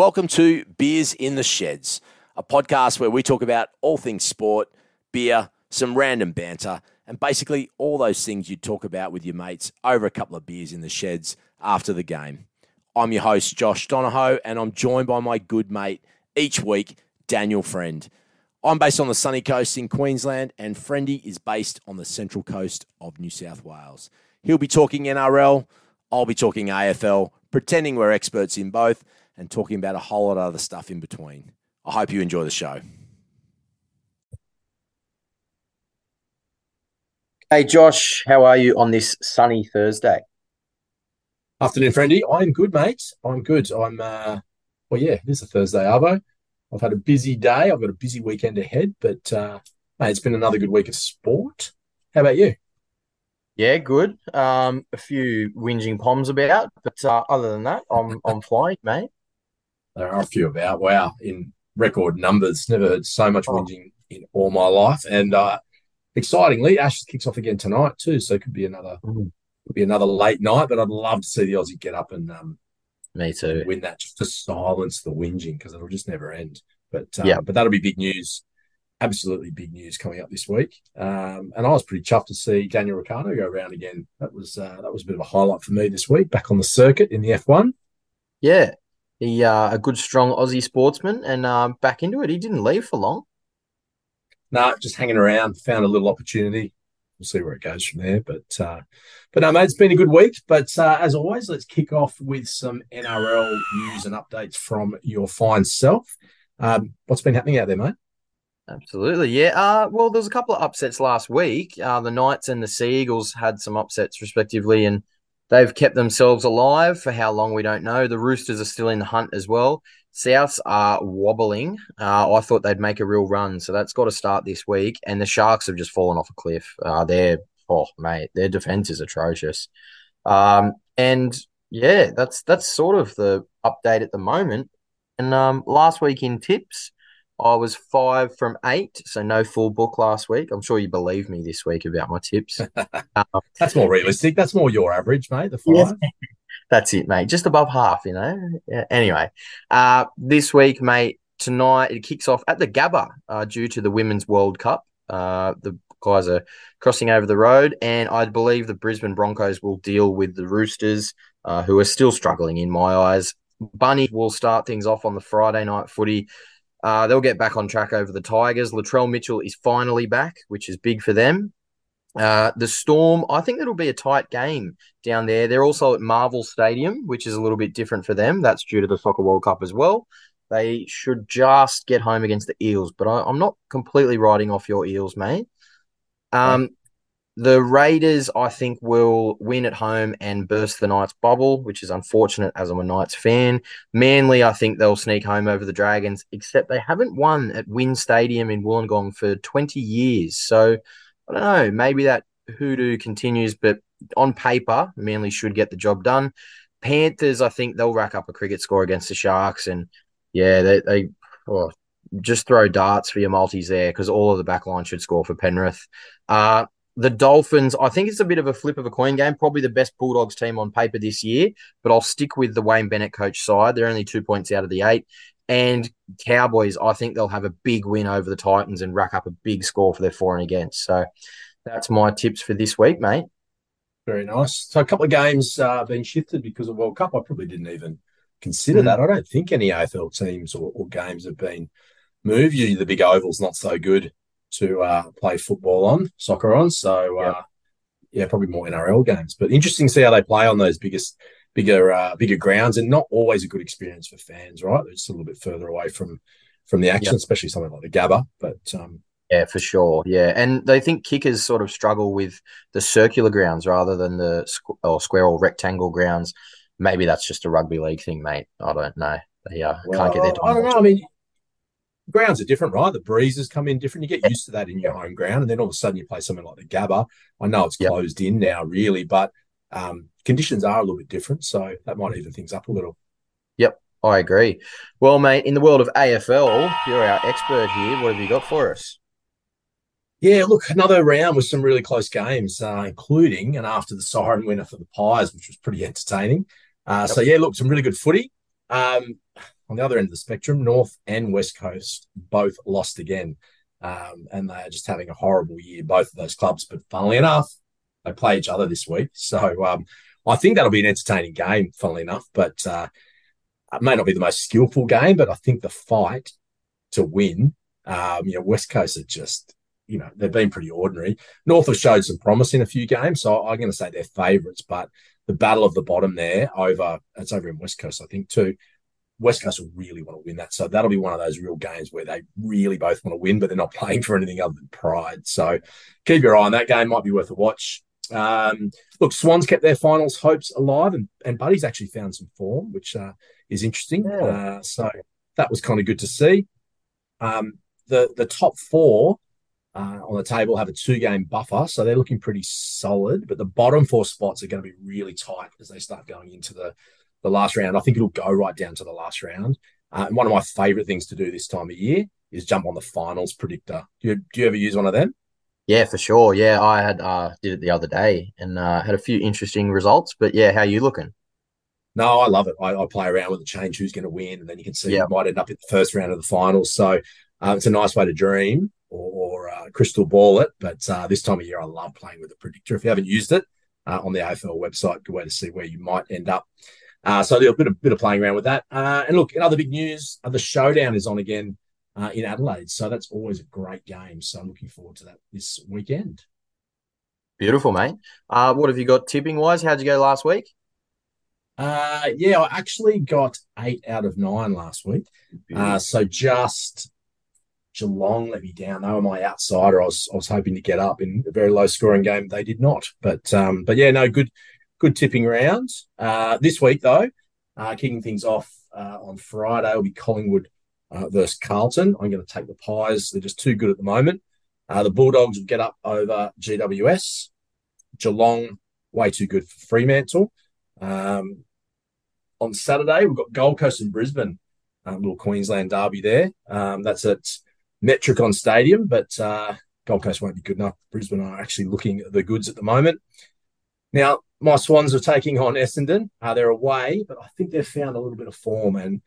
Welcome to Beers in the Sheds, a podcast where we talk about all things sport, beer, some random banter, and basically all those things you'd talk about with your mates over a couple of beers in the sheds after the game. I'm your host, Josh Donahoe, and I'm joined by my good mate each week, Daniel Friend. I'm based on the sunny coast in Queensland, and Friendy is based on the central coast of New South Wales. He'll be talking NRL, I'll be talking AFL, pretending we're experts in both, and talking about a whole lot of other stuff in between. I hope you enjoy the show. Hey Josh, how are you on this sunny Thursday? Afternoon, friendy. I'm good, mate. I'm good. I'm uh well yeah, it is a Thursday, Arvo. I've had a busy day. I've got a busy weekend ahead, but uh mate, it's been another good week of sport. How about you? Yeah, good. Um, a few whinging poms about, but uh, other than that, I'm I'm flying, mate. There are a few about. Wow, in record numbers. Never heard so much oh. whinging in all my life. And uh, excitingly, Ashes kicks off again tonight too, so it could be another mm. could be another late night. But I'd love to see the Aussie get up and um, me too win that just to silence the whinging because it'll just never end. But um, yeah, but that'll be big news. Absolutely big news coming up this week. Um, and I was pretty chuffed to see Daniel Ricciardo go around again. That was uh, that was a bit of a highlight for me this week. Back on the circuit in the F1. Yeah, he uh, a good, strong Aussie sportsman, and uh, back into it. He didn't leave for long. No, nah, just hanging around. Found a little opportunity. We'll see where it goes from there. But uh, but no, mate, it's been a good week. But uh, as always, let's kick off with some NRL news and updates from your fine self. Um, what's been happening out there, mate? Absolutely, yeah. Uh, well, there was a couple of upsets last week. Uh, the Knights and the Sea Eagles had some upsets respectively, and They've kept themselves alive for how long we don't know. The Roosters are still in the hunt as well. Souths are wobbling. Uh, I thought they'd make a real run, so that's got to start this week. And the Sharks have just fallen off a cliff. Uh, they're oh mate, their defense is atrocious. Um, and yeah, that's that's sort of the update at the moment. And um, last week in tips, I was five from eight, so no full book last week. I'm sure you believe me this week about my tips. um, That's more realistic. That's more your average, mate. The five. Yeah, that's it, mate. Just above half, you know. Yeah, anyway, uh, this week, mate, tonight it kicks off at the Gabba uh, due to the Women's World Cup. Uh, the guys are crossing over the road, and I believe the Brisbane Broncos will deal with the Roosters, uh, who are still struggling in my eyes. Bunny will start things off on the Friday night footy uh, they'll get back on track over the Tigers. Latrell Mitchell is finally back, which is big for them. Uh, the Storm, I think it'll be a tight game down there. They're also at Marvel Stadium, which is a little bit different for them. That's due to the Soccer World Cup as well. They should just get home against the Eels, but I, am not completely writing off your Eels, mate. Um, the Raiders, I think, will win at home and burst the Knights bubble, which is unfortunate as I'm a Knights fan. Manly, I think they'll sneak home over the Dragons, except they haven't won at WIN Stadium in Wollongong for 20 years. So I don't know, maybe that hoodoo continues, but on paper, Manly should get the job done. Panthers, I think they'll rack up a cricket score against the Sharks. And yeah, they, they oh, just throw darts for your multis there because all of the backline should score for Penrith. Uh, the Dolphins, I think it's a bit of a flip of a coin game. Probably the best Bulldogs team on paper this year, but I'll stick with the Wayne Bennett coach side. They're only two points out of the eight. And Cowboys, I think they'll have a big win over the Titans and rack up a big score for their for and against. So that's my tips for this week, mate. Very nice. So a couple of games uh, being shifted because of World Cup. I probably didn't even consider mm. that. I don't think any AFL teams or, or games have been moved. You, the big oval's not so good to uh, play football on, soccer on. So uh, yeah, probably more NRL games. But interesting to see how they play on those biggest, bigger, uh, bigger grounds, and not always a good experience for fans. Right, they're just a little bit further away from from the action, especially something like the Gabba. But um, yeah, for sure. Yeah, and they think kickers sort of struggle with the circular grounds rather than the squ- or square or rectangle grounds. Maybe that's just a rugby league thing, mate. I don't know. They uh, well, can't get their time. I don't know. I mean, grounds are different, right? The breezes come in different. You get used to that in your home ground, and then all of a sudden you play something like the Gabba. I know it's closed yep. in now, really, but um, conditions are a little bit different, so that might even things up a little. Yep, I agree. Well, mate, in the world of AFL, you're our expert here. What have you got for us? Yeah, look, another round with some really close games, uh, including and after the siren winner for the Pies, which was pretty entertaining. Uh, yep. So yeah, look, some really good footy. Um, on the other end of the spectrum, North and West Coast both lost again. Um, and they are just having a horrible year, both of those clubs. But funnily enough, they play each other this week. So um, I think that'll be an entertaining game, funnily enough. But uh, it may not be the most skillful game, but I think the fight to win, um, you know, West Coast are just, you know, they've been pretty ordinary. North have showed some promise in a few games. So I'm going to say they're favourites. But the battle of the bottom there over, it's over in West Coast, I think, too. West Coast will really want to win that. So that'll be one of those real games where they really both want to win, but they're not playing for anything other than pride. So keep your eye on that game. Might be worth a watch. Um, look, Swans kept their finals hopes alive, and, and Buddy's actually found some form, which uh, is interesting. Yeah. Uh, so that was kind of good to see. Um, the the top four uh, on the table have a two game buffer, so they're looking pretty solid. But the bottom four spots are going to be really tight as they start going into the the last round. I think it'll go right down to the last round. Uh, and one of my favorite things to do this time of year is jump on the finals predictor. Do you, do you ever use one of them? Yeah, for sure. Yeah, I had uh, did it the other day and uh, had a few interesting results. But yeah, how you looking? No, I love it. I, I play around with the change who's going to win, and then you can see yep. you might end up in the first round of the finals. So uh, it's a nice way to dream or, or uh, crystal ball it. But uh, this time of year, I love playing with the predictor. If you haven't used it uh, on the AFL website, good way to see where you might end up. Uh, so a bit of bit of playing around with that. Uh, and look, in other big news, uh, the showdown is on again uh, in Adelaide, so that's always a great game. So I'm looking forward to that this weekend. Beautiful, mate. Uh, what have you got tipping wise? How'd you go last week? Uh, yeah, I actually got eight out of nine last week. Uh, so just Geelong let me down. They were my outsider. I was I was hoping to get up in a very low scoring game. They did not. But um, but yeah, no good good tipping rounds. Uh, this week, though, uh, kicking things off uh, on Friday will be Collingwood uh, versus Carlton. I'm going to take the Pies. They're just too good at the moment. Uh, the Bulldogs will get up over GWS. Geelong, way too good for Fremantle. Um, on Saturday, we've got Gold Coast and Brisbane, a little Queensland derby there. Um, that's at Metricon Stadium, but uh, Gold Coast won't be good enough. Brisbane are actually looking at the goods at the moment. Now, my Swans are taking on Essendon. Uh, they're away, but I think they've found a little bit of form, and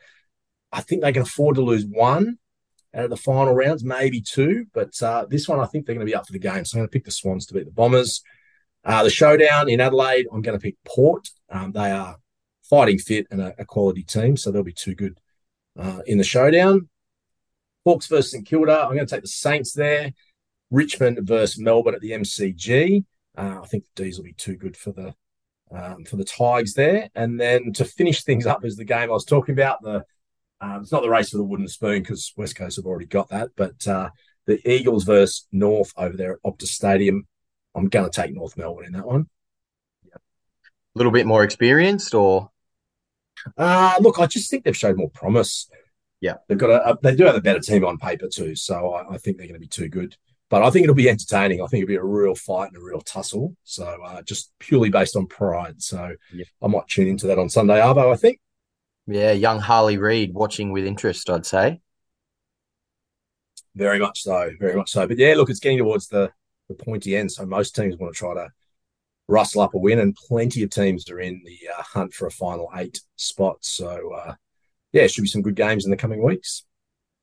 I think they can afford to lose one out of the final rounds, maybe two. But uh, this one, I think they're going to be up for the game. So I'm going to pick the Swans to beat the Bombers. Uh, the showdown in Adelaide, I'm going to pick Port. Um, they are fighting fit and a, a, quality team, so they'll be too good uh, in the showdown. Hawks versus St Kilda, I'm going to take the Saints there. Richmond versus Melbourne at the MCG. Uh, I think the D's will be too good for the um, for the Tigers there. And then to finish things up is the game I was talking about. The um, it's not the race for the wooden spoon because West Coast have already got that, but uh, the Eagles versus North over there at Optus Stadium. I'm going to take North Melbourne in that one. A little bit more experienced, or uh, look, I just think they've showed more promise. Yeah, they've got a, a they do have a better team on paper too, so I, I think they're going to be too good but I think it'll be entertaining. I think it'll be a real fight and a real tussle. So uh, just purely based on pride. So yeah. I might tune into that on Sunday Arvo, I think. Yeah, young Harley Reid watching with interest, I'd say. Very much so, very much so. But yeah, look, it's getting towards the the pointy end. So most teams want to try to rustle up a win, and plenty of teams are in the uh, hunt for a final eight spot. So uh, yeah, should be some good games in the coming weeks.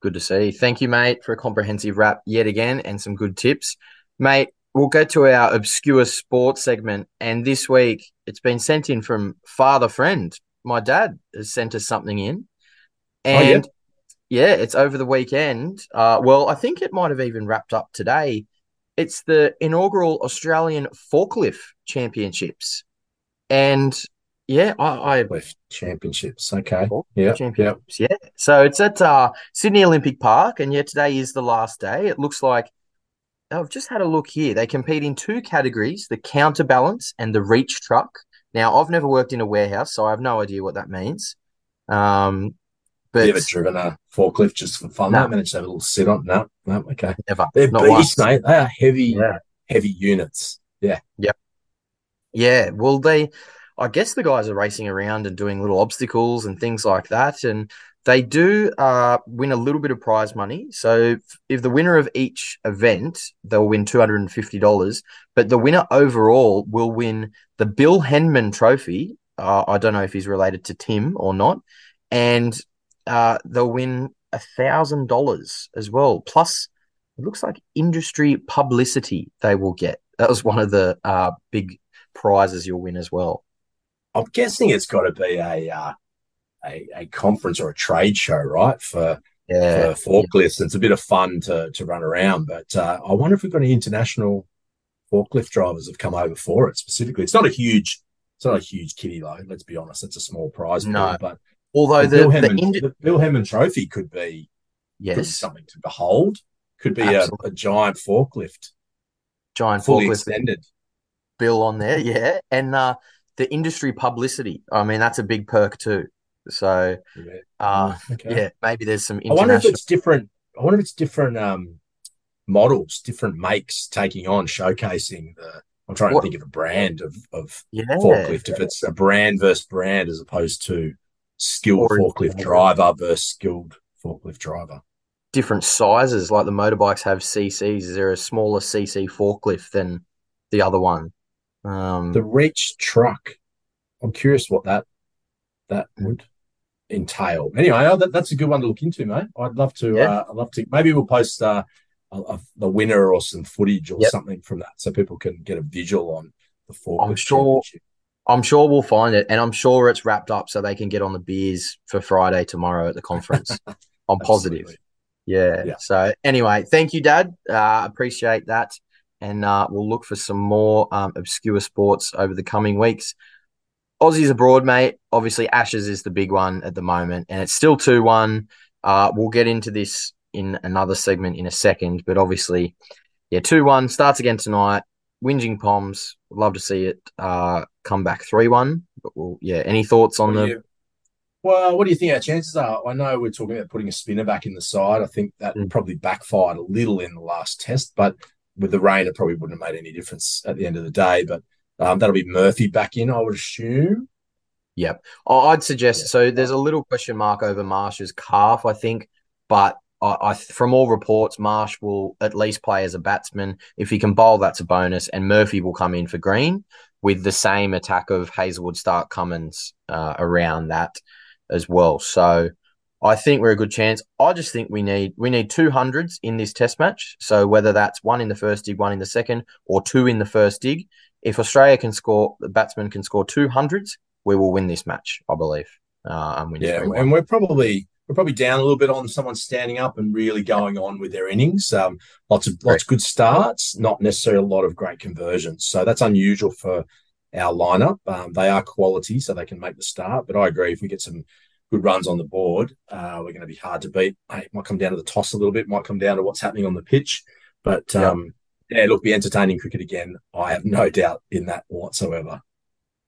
Good to see. Thank you, mate, for a comprehensive wrap yet again and some good tips. Mate, we'll go to our obscure sports segment. And this week, it's been sent in from Father Friend. My dad has sent us something in. And oh, yeah. yeah. it's over the weekend. Uh, well, I think it might have even wrapped up today. It's the inaugural Australian Forklift Championships. And yeah, I, I championships. Okay. Yeah. Championships. Yeah. So it's at uh, Sydney Olympic Park, and yet today is the last day. It looks like I've just had a look here. They compete in two categories: the counterbalance and the reach truck. Now, I've never worked in a warehouse, so I have no idea what that means. Um, but you ever driven a forklift just for fun? No. Managed to have a little sit on? No, no. Okay. Never. They're Not beasts, mate. They are heavy, yeah. heavy units. Yeah. Yep. Yeah. Well, they I guess the guys are racing around and doing little obstacles and things like that. And they do uh, win a little bit of prize money. So if the winner of each event, they'll win $250. But the winner overall will win the Bill Henman Trophy. Uh, I don't know if he's related to Tim or not. And uh, they'll win a thousand dollars as well. Plus, it looks like industry publicity they will get. That was one of the uh, big prizes you'll win as well. I'm guessing it's got to be a uh, a, a conference or a trade show, right? For Yeah, for forklifts. It's a bit of fun to to run around, but uh, I wonder if we've got any international forklift drivers have come over for it specifically. It's not a huge, it's not a huge kitty though. Let's be honest, it's a small prize No. but although the, Bill indi- the Bill Hemmond Trophy could be could be yes, something to behold. Could be a, a giant forklift, giant fully forklift extended. bill on there, yeah, and uh, the industry publicity. I mean, that's a big perk too. So, Yeah. uh, Okay. yeah, maybe there's some I wonder if it's different. I wonder if it's different um, models, different makes taking on, showcasing the. I'm trying What- to think of a brand of, of Yeah, forklift. If it's a brand versus brand as opposed to skilled Or- forklift driver versus skilled forklift driver. different sizes, like the motorbikes have CCs. Is there a smaller CC forklift than the other one? Um, The reach truck. I'm curious what that that Hmm. would entail. Anyway, oh, that, that's a good one to look into, mate. I'd love to. Yeah. Uh, I'd love to. Maybe we'll post uh, a, a, the winner or some footage or Yep. something from that, so people can get a visual on the forklift. I'm sure- I'm sure we'll find it, and I'm sure it's wrapped up so they can get on the beers for Friday tomorrow at the conference. I'm positive. Yeah. Yeah. So anyway, thank you, Dad. Uh, appreciate that, and uh, we'll look for some more um, obscure sports over the coming weeks. Aussies abroad, mate. Obviously, Ashes is the big one at the moment, and it's still two one. Uh, we'll get into this in another segment in a second, but obviously, yeah, two one starts again tonight. Whinging Poms, would love to see it uh, come back three one. But we'll, yeah, any thoughts on the? you- well, what do you think our chances are? I know we're talking about putting a spinner back in the side. I think that Mm. probably backfired a little in the last test, but with the rain, it probably wouldn't have made any difference at the end of the day. But um, that'll be Murphy back in, I would assume. Yep. I'd suggest so. There's a little question mark over Marsh's calf, I think, but I, I from all reports, Marsh will at least play as a batsman. If he can bowl, that's a bonus, and Murphy will come in for Green with the same attack of Hazlewood, Stark, Cummins uh, around that as well. So I think we're a good chance. I just think we need we need two hundreds in this Test match. So whether that's one in the first dig, one in the second, or two in the first dig, if Australia can score, the batsman can score two hundreds we will win this match, I believe. Uh, and Yeah, 3-1. and we're probably we're probably down a little bit on someone standing up and really going on with their innings. Um, lots of lots of good starts, not necessarily a lot of great conversions. So that's unusual for our lineup. Um, they are quality, so they can make the start. But I agree, if we get some good runs on the board, uh, we're going to be hard to beat. Hey, it might come down to the toss a little bit, might come down to what's happening on the pitch. But Yeah. um, yeah, look, be entertaining cricket again. I have no doubt in that whatsoever.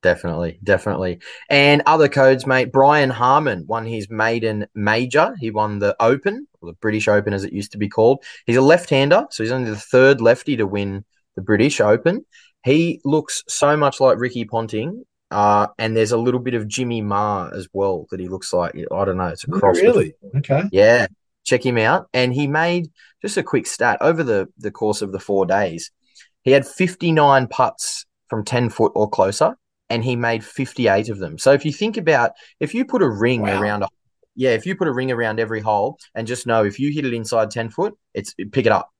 Definitely, definitely. And other codes, mate. Brian Harman won his maiden major. He won the Open, or the British Open as it used to be called. He's a left-hander, so he's only the third lefty to win the British Open. He looks so much like Ricky Ponting. Uh, and there's a little bit of Jimmy Ma as well that he looks like. I don't know. It's a cross. really? Okay. Yeah, check him out. And he made just a quick stat over the, the course of the four days. He had 59 putts from 10 foot or closer, and he made 58 of them. So if you think about if you put a ring Wow. around a yeah, if you put a ring around every hole and just know if you hit it inside 10 foot, it's pick it up.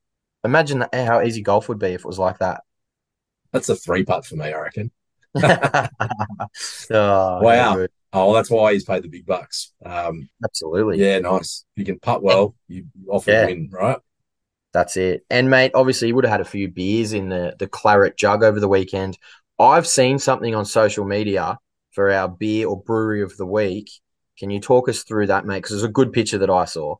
Imagine that- how easy golf would be if it was like that. That's a three putt for me, I reckon. Oh, Wow. good. Oh, that's why he's paid the big bucks. Um, Absolutely. yeah, nice. If you can putt well, you often Yeah. win, right? That's it. And mate, obviously you would have had a few beers in the the claret jug over the weekend. I've seen something on social media for our beer or brewery of the week. Can you talk us through that, mate? Because it's a good picture that I saw.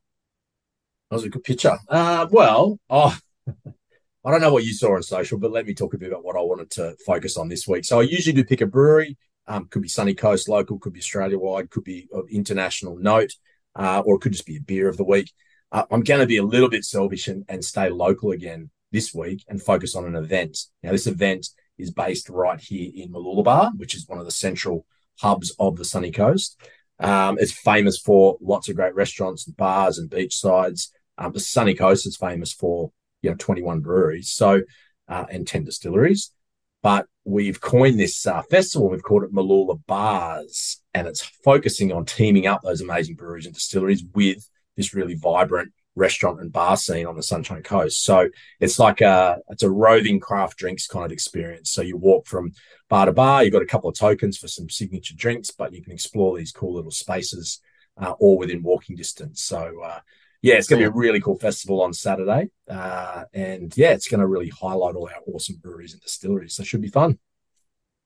That was a good picture. Uh, well, oh, I don't know what you saw on social, but let me talk a bit about what I wanted to focus on this week. So I usually do pick a brewery. Um, could be Sunny Coast local, could be Australia wide, could be of international note, uh, or it could just be a beer of the week. Uh, I'm going to be a little bit selfish and, and stay local again this week and focus on an event. Now, this event is based right here in Mooloolaba, which is one of the central hubs of the Sunny Coast. Um, it's famous for lots of great restaurants and bars and beach sides. Um, the Sunny Coast is famous for you know 21 breweries, so uh, and 10 distilleries. But we've coined this uh, festival. We've called it Malula Bars, and it's focusing on teaming up those amazing breweries and distilleries with this really vibrant restaurant and bar scene on the Sunshine Coast. So it's like a it's a roving craft drinks kind of experience. So you walk from bar to bar, you've got a couple of tokens for some signature drinks, but you can explore these cool little spaces uh, all within walking distance. So uh, yeah, it's going to be a really cool festival on Saturday, uh, and yeah, it's going to really highlight all our awesome breweries and distilleries. So it should be fun.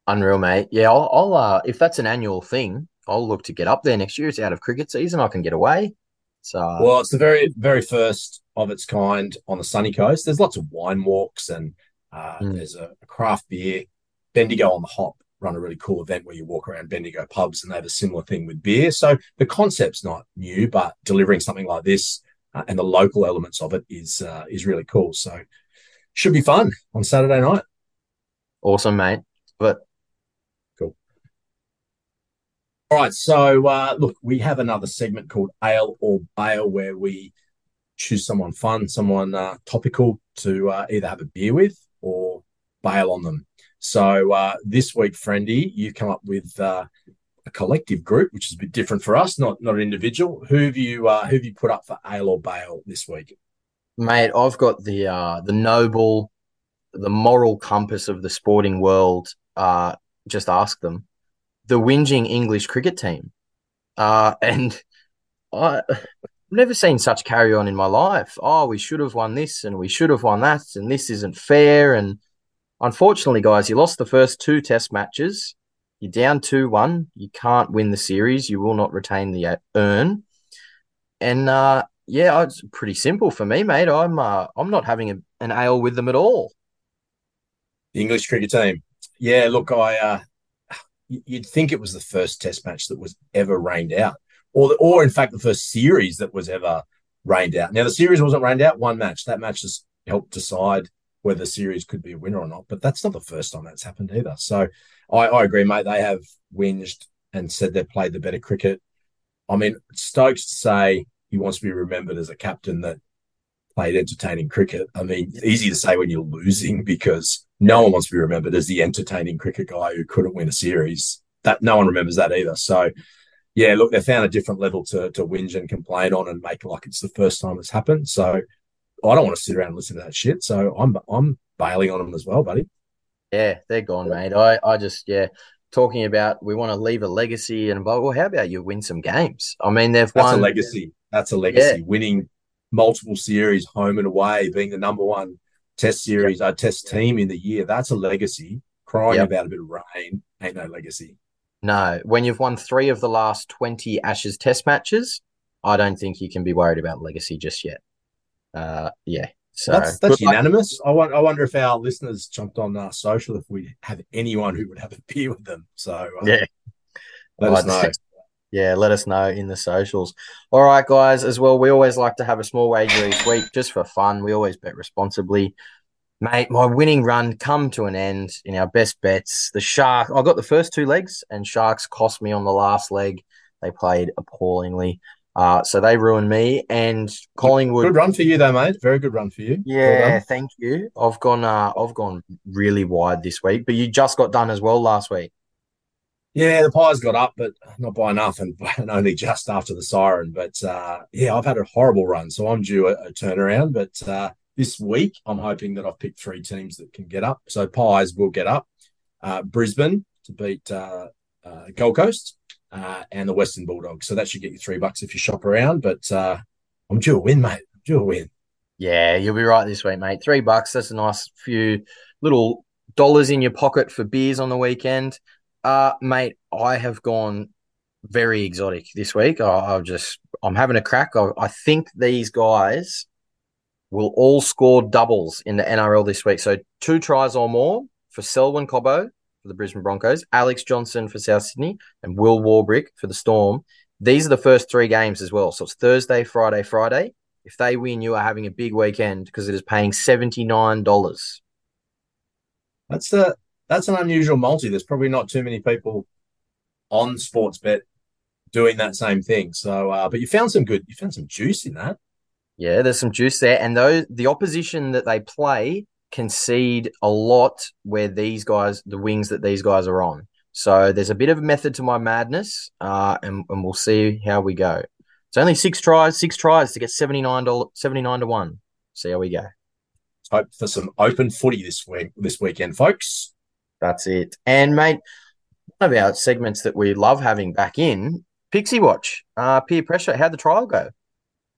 Unreal, mate. Yeah, I'll, I'll uh, if that's an annual thing, I'll look to get up there next year. It's out of cricket season. I can get away. So well, it's the very very first of its kind on the sunny coast. There's lots of wine walks and uh, mm. there's a, a, craft beer. Bendigo on the Hop run a really cool event where you walk around Bendigo pubs and they have a similar thing with beer. So the concept's not new, but delivering something like this uh, and the local elements of it is uh, is really cool. So should be fun on Saturday night. Awesome, mate. But cool. all right. So, uh, look, we have another segment called Ale or Bail where we choose someone fun, someone uh, topical to uh, either have a beer with or bail on them. So, uh, this week, Friendy, you come up with uh, a collective group, which is a bit different for us, not not an individual. Who have you uh, who have you put up for Ale or Bail this week? Mate, I've got the uh, the noble, the moral compass of the sporting world. Uh, just ask them the whinging English cricket team. Uh, and I, have never seen such carry on in my life. Oh, we should have won this and we should have won that, and this isn't fair. And unfortunately, guys, you lost the first two test matches. You're down 2 1. You can't win the series. You will not retain the urn. And uh, yeah, it's pretty simple for me, mate. I'm uh, I'm not having a, an ale with them at all. The English cricket team. Yeah, look, I uh, you'd think it was the first test match that was ever rained out, or the, or in fact the first series that was ever rained out. Now the series wasn't rained out. One match. That match just helped decide whether the series could be a winner or not. But that's not the first time that's happened either. So I, I agree, mate. They have whinged and said they've played the better cricket. I mean, Stokes to say he wants to be remembered as a captain that played entertaining cricket. I mean, easy to say when you're losing because no one wants to be remembered as the entertaining cricket guy who couldn't win a series. That no one remembers that either. So, yeah, look, they found a different level to to whinge and complain on and make like it's the first time it's happened. So, I don't want to sit around and listen to that shit. So, I'm I'm bailing on them as well, buddy. Yeah, they're gone, mate. I I just yeah talking about we want to leave a legacy and well, how about you win some games? I mean, they've That's won. a legacy. That's a legacy. Yeah. Winning multiple series home and away, being the number one test series, yep. uh, test team in the year. That's a legacy. Crying yep. about a bit of rain ain't no legacy. No, when you've won three of the last 20 Ashes test matches, I don't think you can be worried about legacy just yet. Uh, yeah. So that's, that's unanimous. I, I wonder if our listeners jumped on our social if we have anyone who would have a beer with them. So uh, yeah, let us know yeah, let us know in the socials. All right, guys, as well, we always like to have a small wager each week just for fun. We always bet responsibly. Mate, my winning run come to an end in our best bets. The Shark, I got the first two legs, and Sharks cost me on the last leg. They played appallingly. Uh, so they ruined me. And Collingwood. Good run for you, though, mate. Very good run for you. Yeah, thank you. I've gone. Uh, I've gone really wide this week, but you just got done as well last week. Yeah, the Pies got up, but not by enough, and, and only just after the siren. But uh, yeah, I've had a horrible run, so I'm due a, a turnaround. But uh, this week, I'm hoping that I've picked three teams that can get up. So Pies will get up, uh, Brisbane to beat uh, uh, Gold Coast, uh, and the Western Bulldogs. So that should get you three bucks if you shop around. But I'm due a win, mate. I'm due a win. Yeah, you'll be right this week, mate. Three bucks. That's a nice few little dollars in your pocket for beers on the weekend. Uh, mate, I have gone very exotic this week. I, have just, I'm having a crack. I, I, think these guys will all score doubles in the NRL this week. So two tries or more for Selwyn Cobbo for the Brisbane Broncos, Alex Johnson for South Sydney, and Will Warbrick for the Storm. These are the first three games as well. So it's Thursday, Friday, Friday. If they win, you are having a big weekend because it is paying $79. That's a that's an unusual multi. There's probably not too many people on Sportsbet doing that same thing. So, uh, but you found some good, you found some juice in that. Yeah, there's some juice there, and those the opposition that they play concede a lot where these guys, the wings that these guys are on. So there's a bit of a method to my madness, uh, and, and we'll see how we go. It's only six tries, six tries to get $79, 79 to 1. See how we go. Hope for some open footy this week, this weekend, folks. That's it. And, mate, one of our segments that we love having back in, Pixie Watch, uh, peer pressure. How'd the trial go?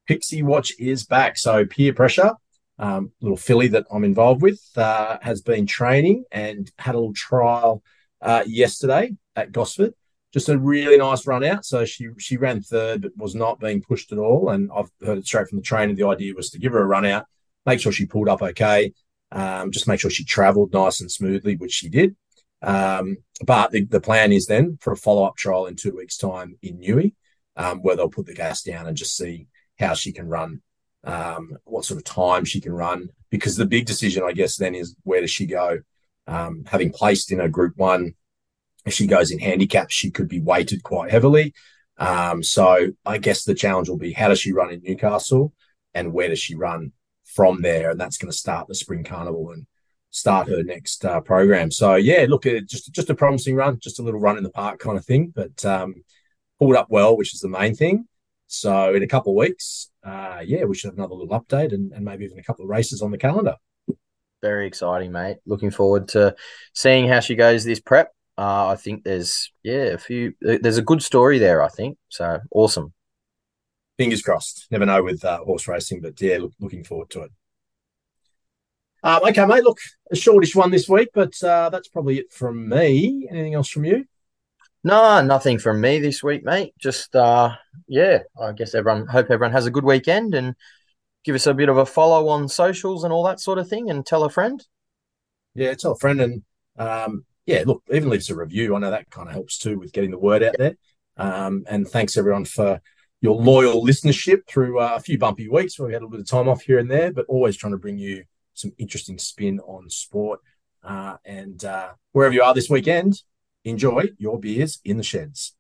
Pixie Watch is back. So peer pressure, um, little filly that I'm involved with, uh, has been training and had a little trial – uh, yesterday at Gosford. Just a really nice run out. So she she ran third, but was not being pushed at all. And I've heard it straight from the trainer. The idea was to give her a run out, make sure she pulled up okay, um, just make sure she travelled nice and smoothly, which she did. Um, but the, the plan is then for a follow up trial in two weeks' time in Newey, um, where they'll put the gas down and just see how she can run, um, what sort of time she can run. Because the big decision, I guess, then is where does she go? um, having placed in a Group One, if she goes in handicap, she could be weighted quite heavily. Um, so I guess the challenge will be how does she run in Newcastle, and where does she run from there, and that's going to start the Spring Carnival and start her next uh, program. So yeah, look, at just just a promising run, just a little run in the park kind of thing, but um, pulled up well, which is the main thing. So in a couple of weeks, uh, yeah, we should have another little update and, and maybe even a couple of races on the calendar. Very exciting, mate. Looking forward to seeing how she goes this prep. Uh, I think there's yeah a few. There's a good story there. I think so. Awesome. Fingers crossed. Never know with uh, horse racing, but yeah, look, looking forward to it. Um, okay, mate. Look, a shortish one this week, but uh, that's probably it from me. Anything else from you? No, nothing from me this week, mate. Just uh, yeah, I guess everyone hope everyone has a good weekend and give us a bit of a follow on socials and all that sort of thing and tell a friend? Yeah, tell a friend. And um, yeah, look, even leave us a review. I know that kind of helps too with getting the word out there. Um, and thanks everyone for your loyal listenership through uh, a few bumpy weeks where we had a little bit of time off here and there, but always trying to bring you some interesting spin on sport. Uh, and uh, wherever you are this weekend, enjoy your beers in the sheds.